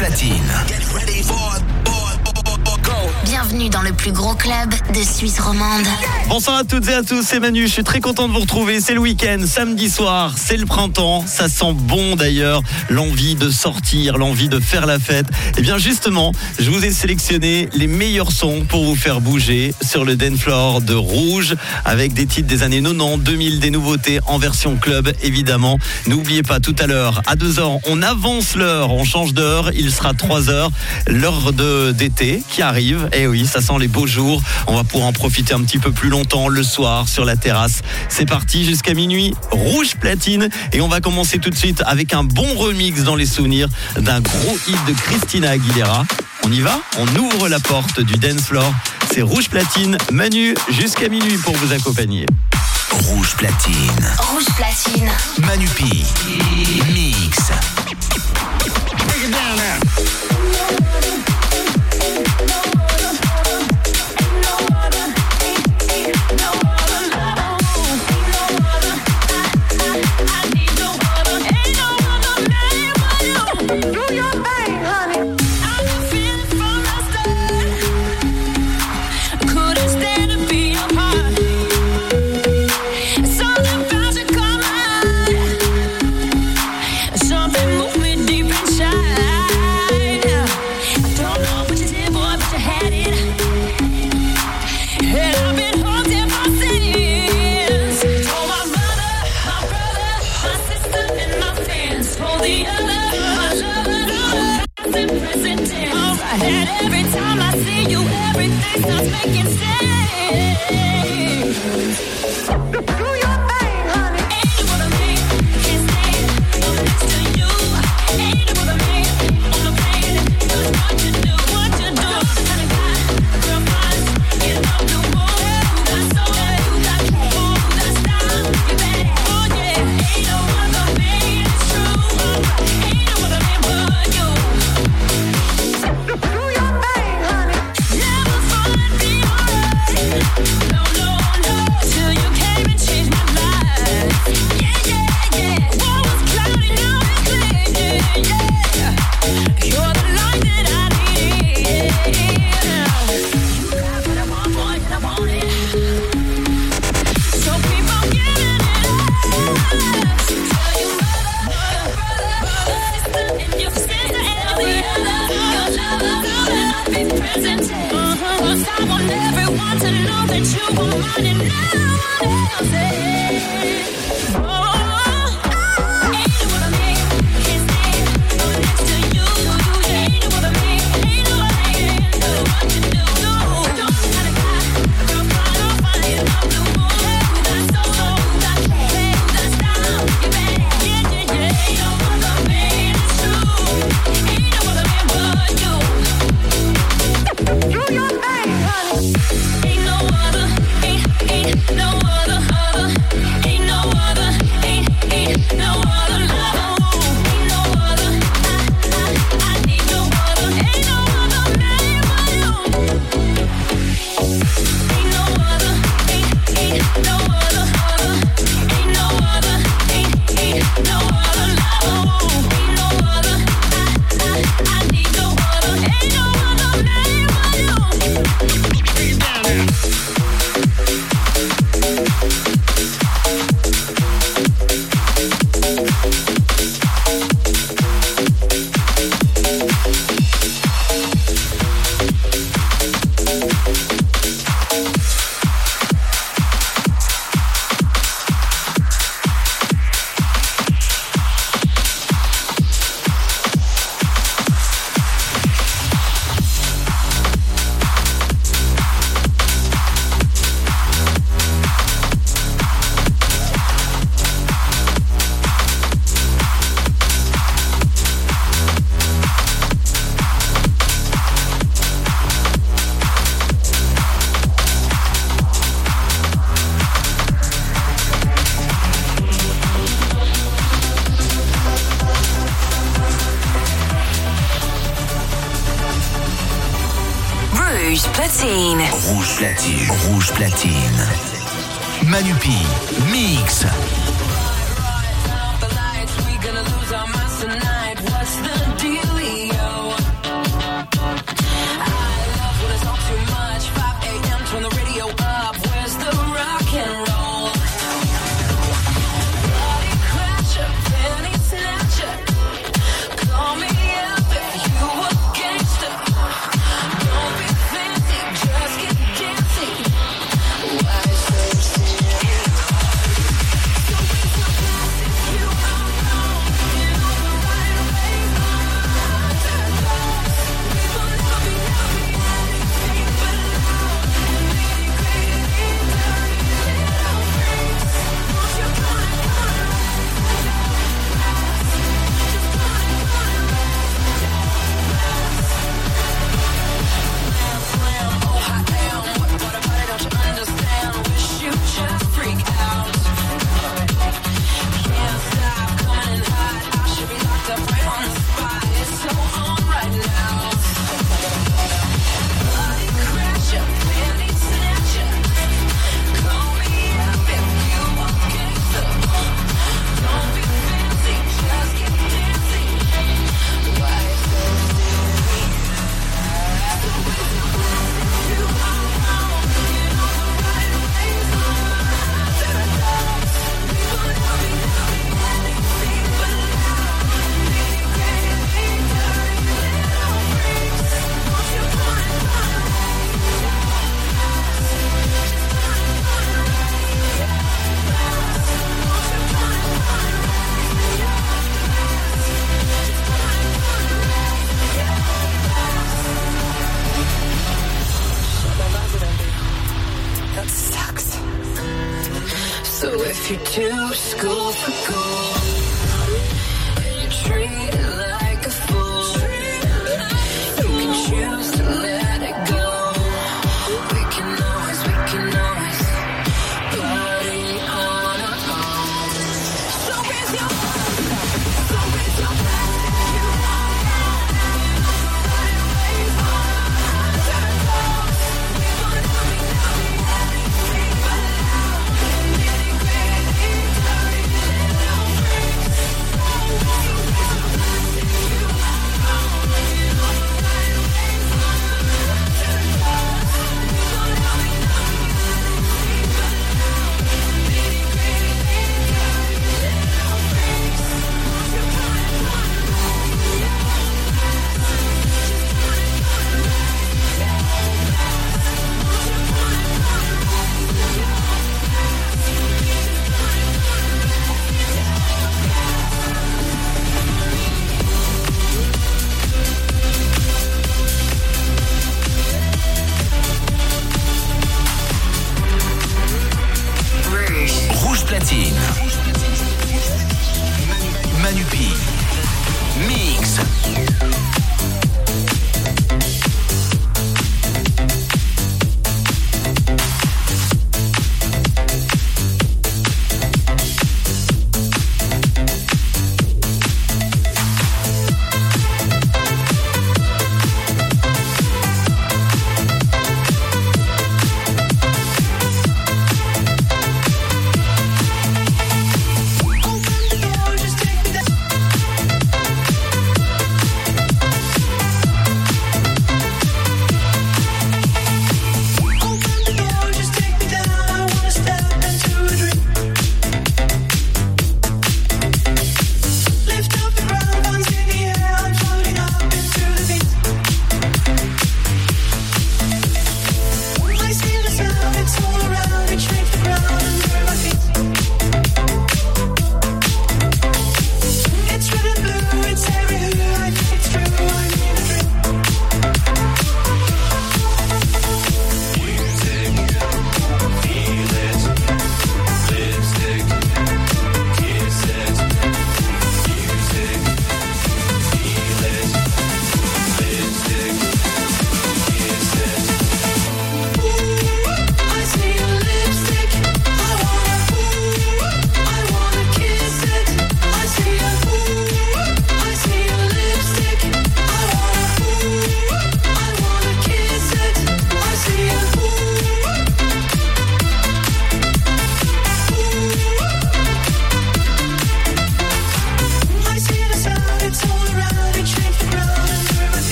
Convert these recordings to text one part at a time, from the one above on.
Platine. Bienvenue dans le plus gros club de Suisse romande. Bonsoir à toutes et à tous, c'est Manu, je suis très content de vous retrouver, c'est le week-end, samedi soir, c'est le printemps, ça sent bon d'ailleurs, l'envie de sortir, l'envie de faire la fête. Et bien justement, je vous ai sélectionné les meilleurs sons pour vous faire bouger sur le dance floor de Rouge, avec des titres des années 90, 2000, des nouveautés en version club évidemment. N'oubliez pas tout à l'heure, à 2h, on avance l'heure, on change d'heure, il sera 3h, l'heure d'été qui arrive. Oui, ça sent les beaux jours. On va pouvoir en profiter un petit peu plus longtemps le soir sur la terrasse. C'est parti jusqu'à minuit, rouge platine. Et on va commencer tout de suite avec un bon remix dans les souvenirs d'un gros hit de Christina Aguilera. On y va? On ouvre la porte du dance floor. C'est rouge platine, Manu, jusqu'à minuit pour vous accompagner. Rouge Platine. Rouge platine. Manupi. Mix. Something starts making sense.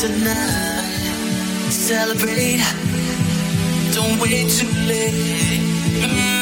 Tonight. Celebrate. Don't wait too late. Mm.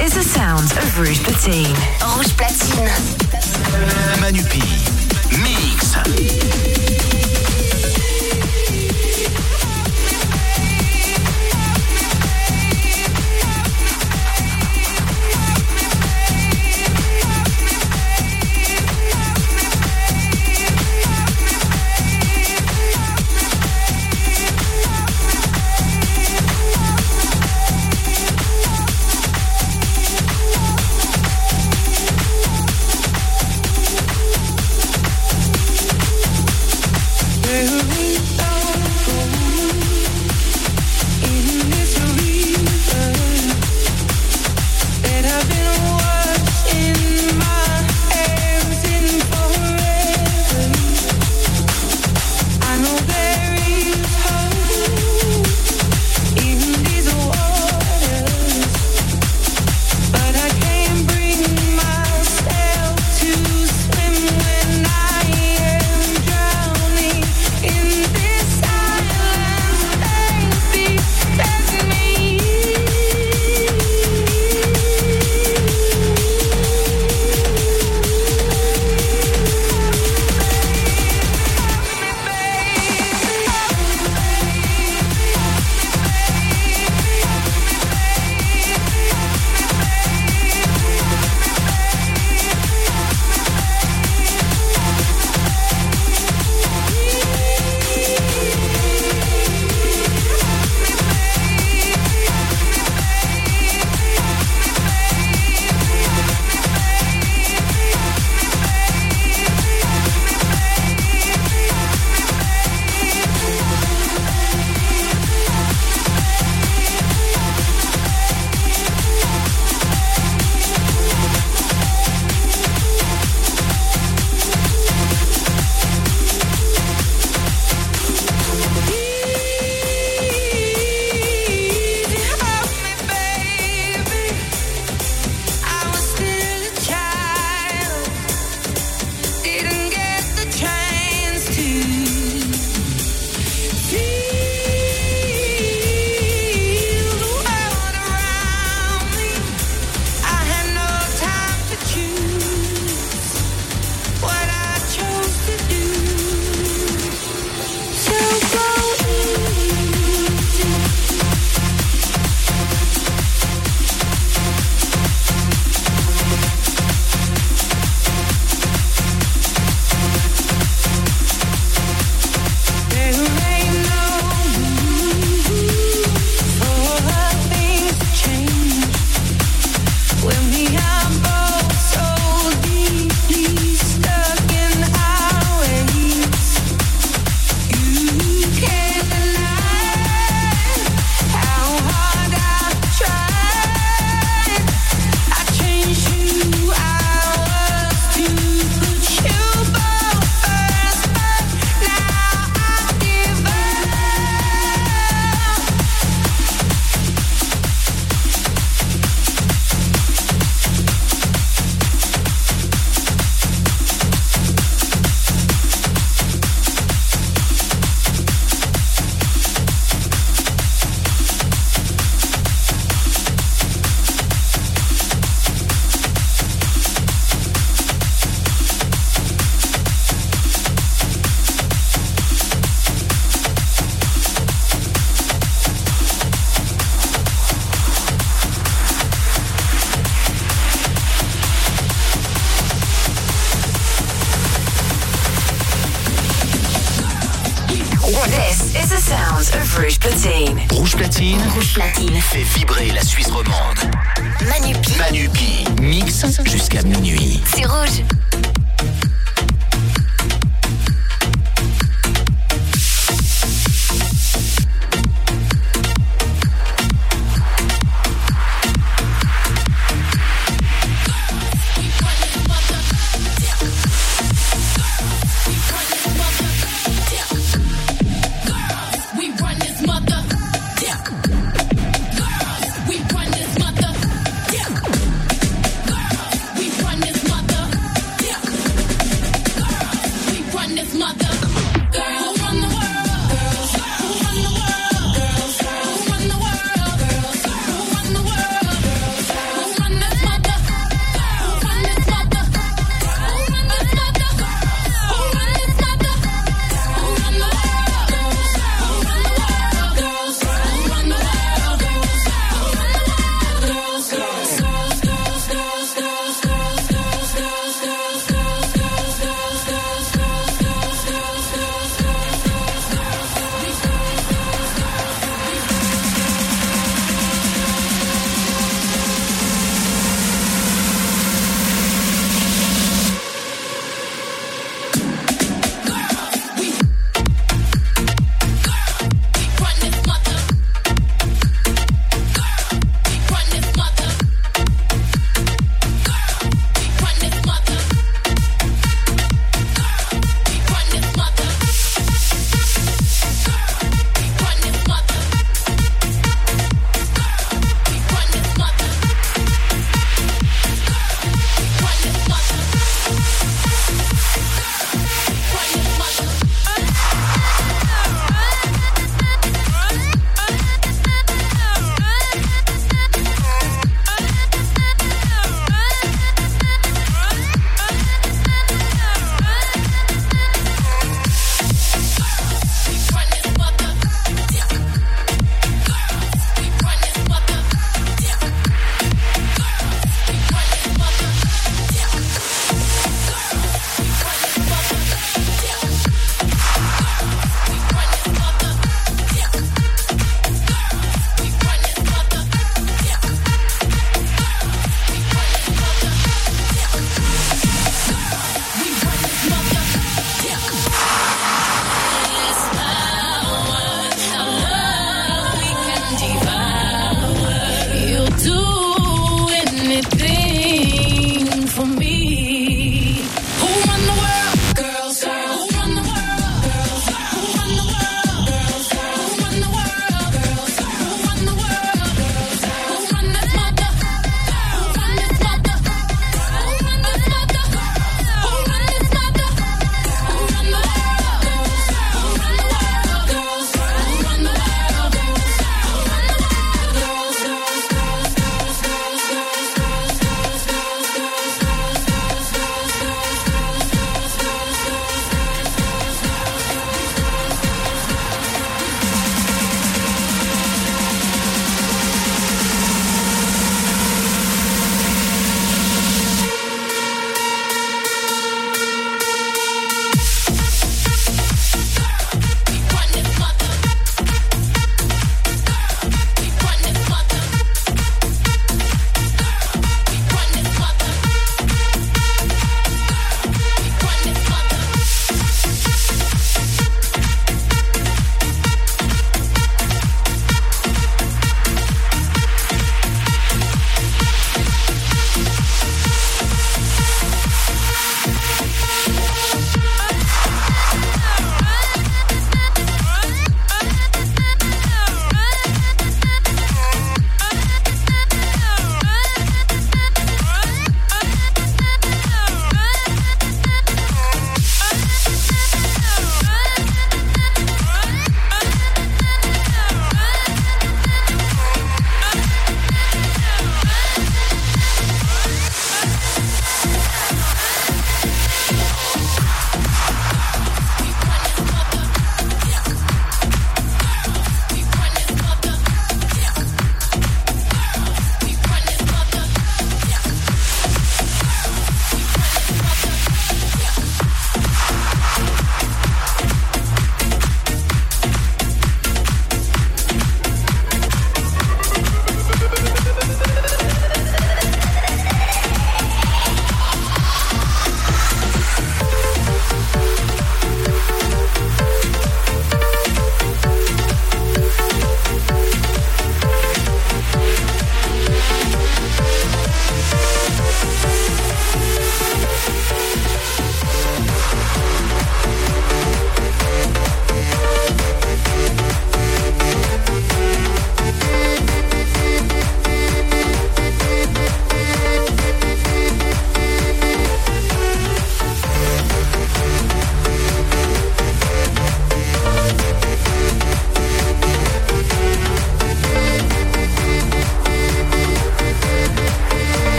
Is the sound of Rouge Platine. Rouge Platine. Manupi. Mix.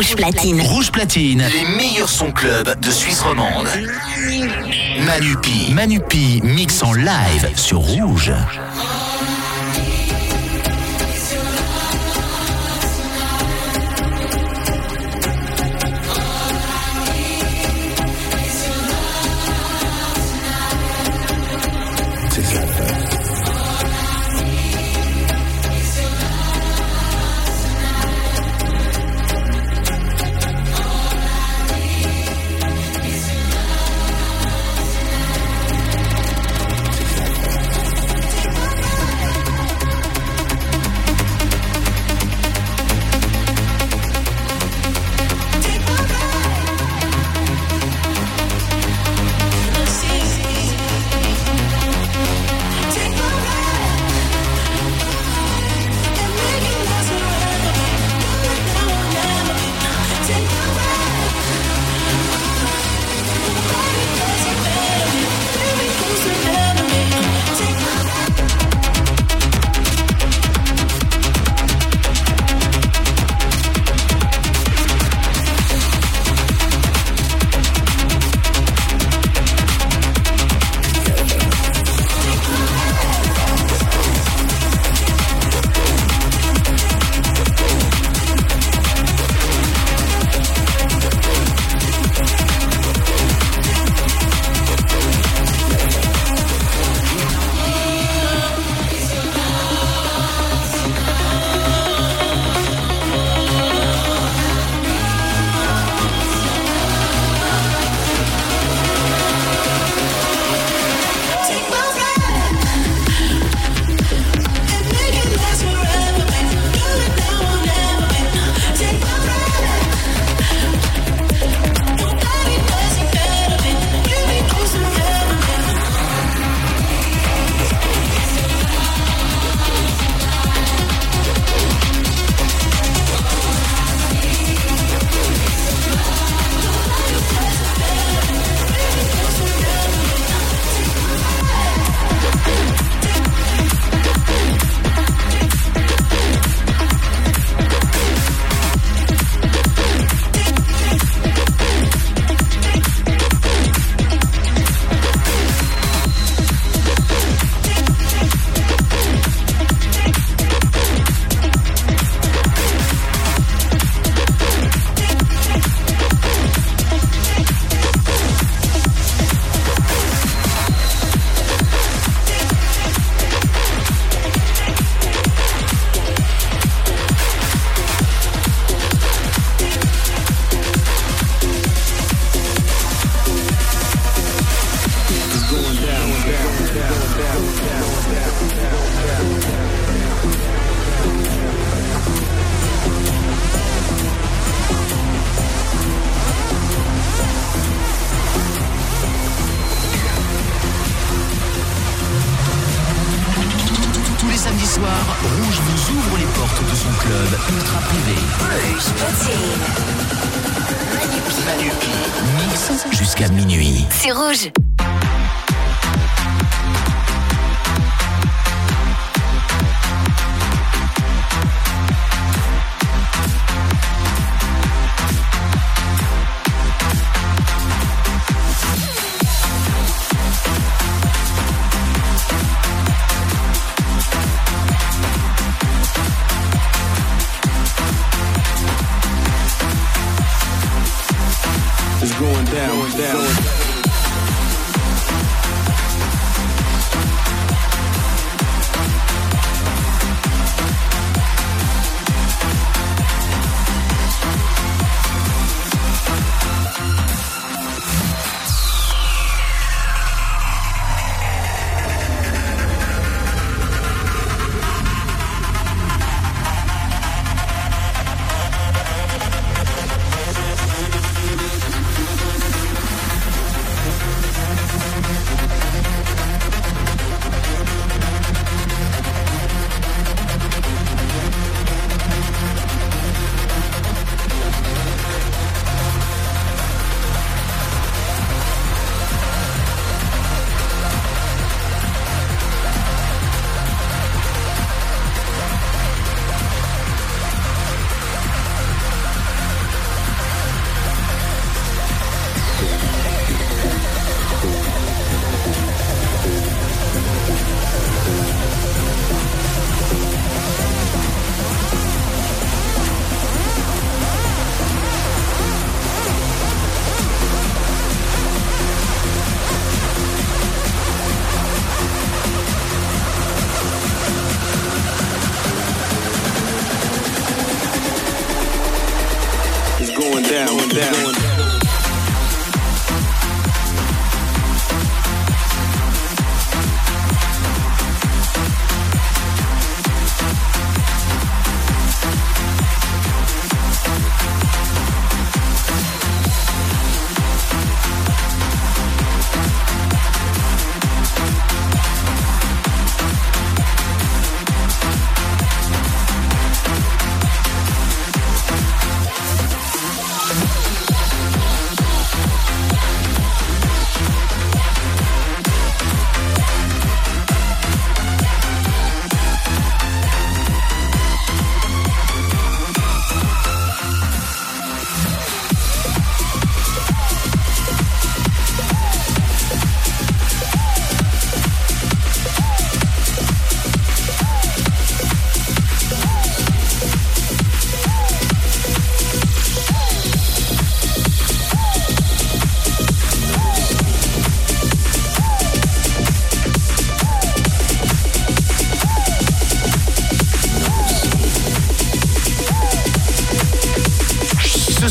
Rouge Platine. Rouge Platine. Les meilleurs sons club de Suisse romande. Manupi. Manupi mix en live sur Rouge.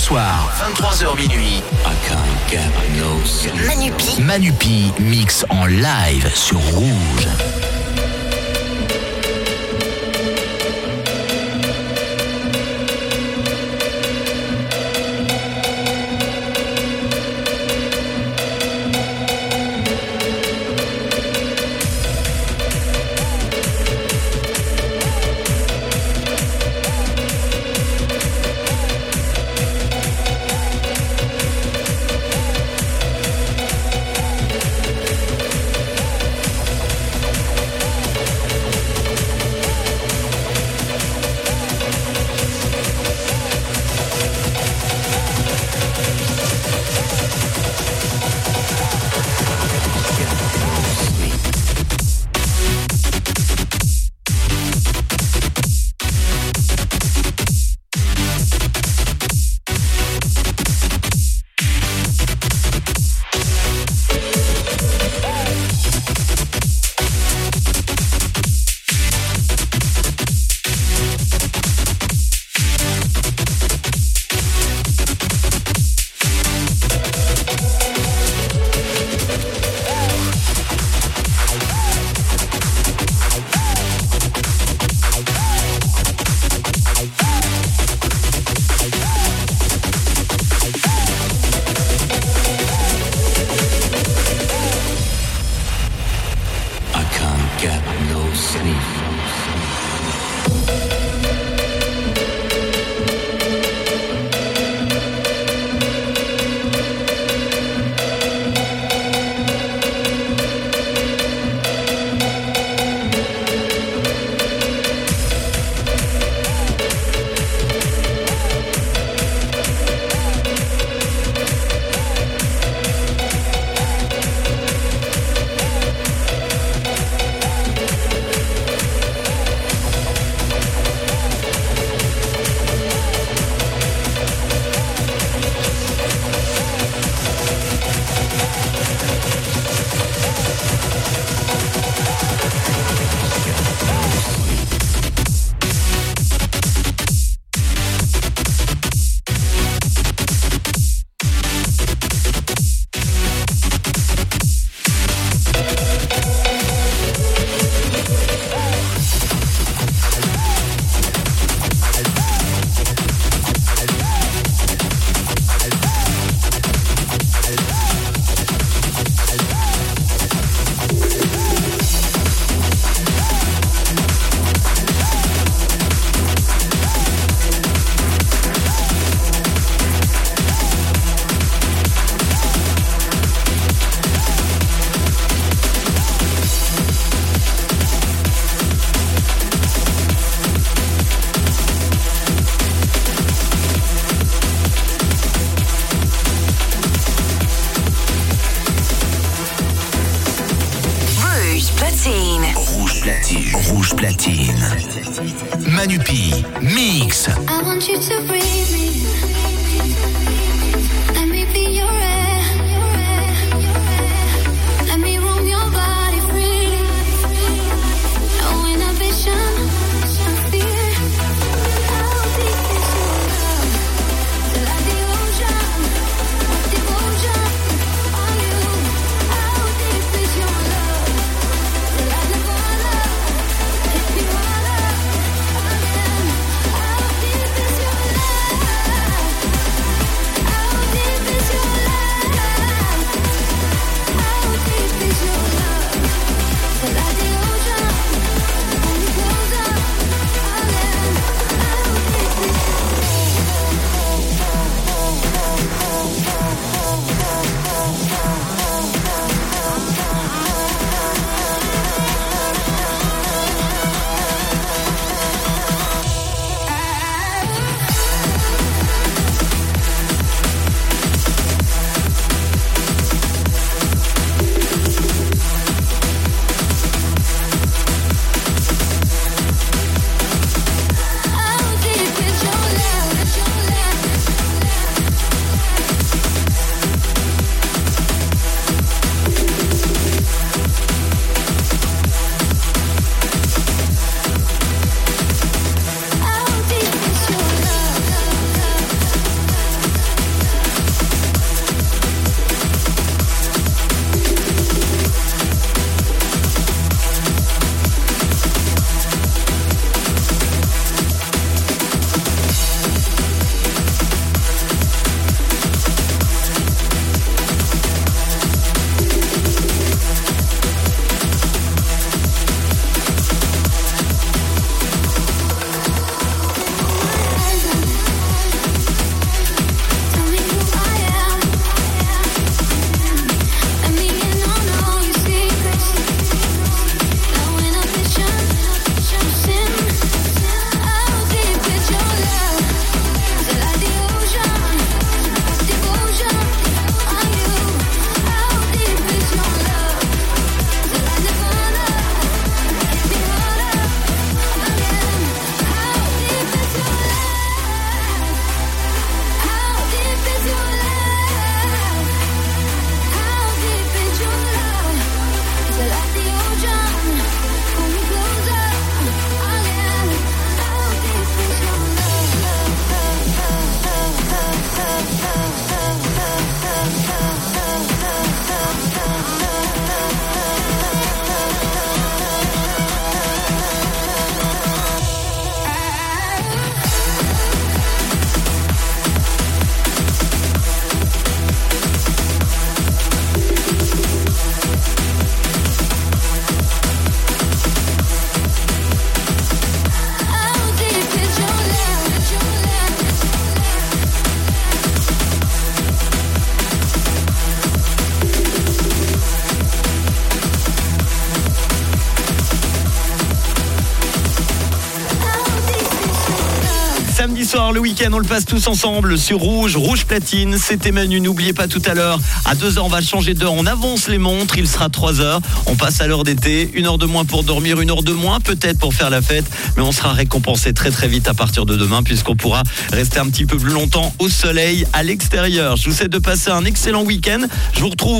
soir, 23h minuit. Manupi. Manupi mix en live sur Rouge. Le week-end, on le passe tous ensemble sur Rouge, Rouge Platine. C'était Manu. N'oubliez pas tout à l'heure, à 2h, on va changer d'heure. On avance les montres. Il sera 3h. On passe à l'heure d'été. Une heure de moins pour dormir, une heure de moins peut-être pour faire la fête. Mais on sera récompensé très très vite à partir de demain puisqu'on pourra rester un petit peu plus longtemps au soleil à l'extérieur. Je vous souhaite de passer un excellent week-end. Je vous retrouve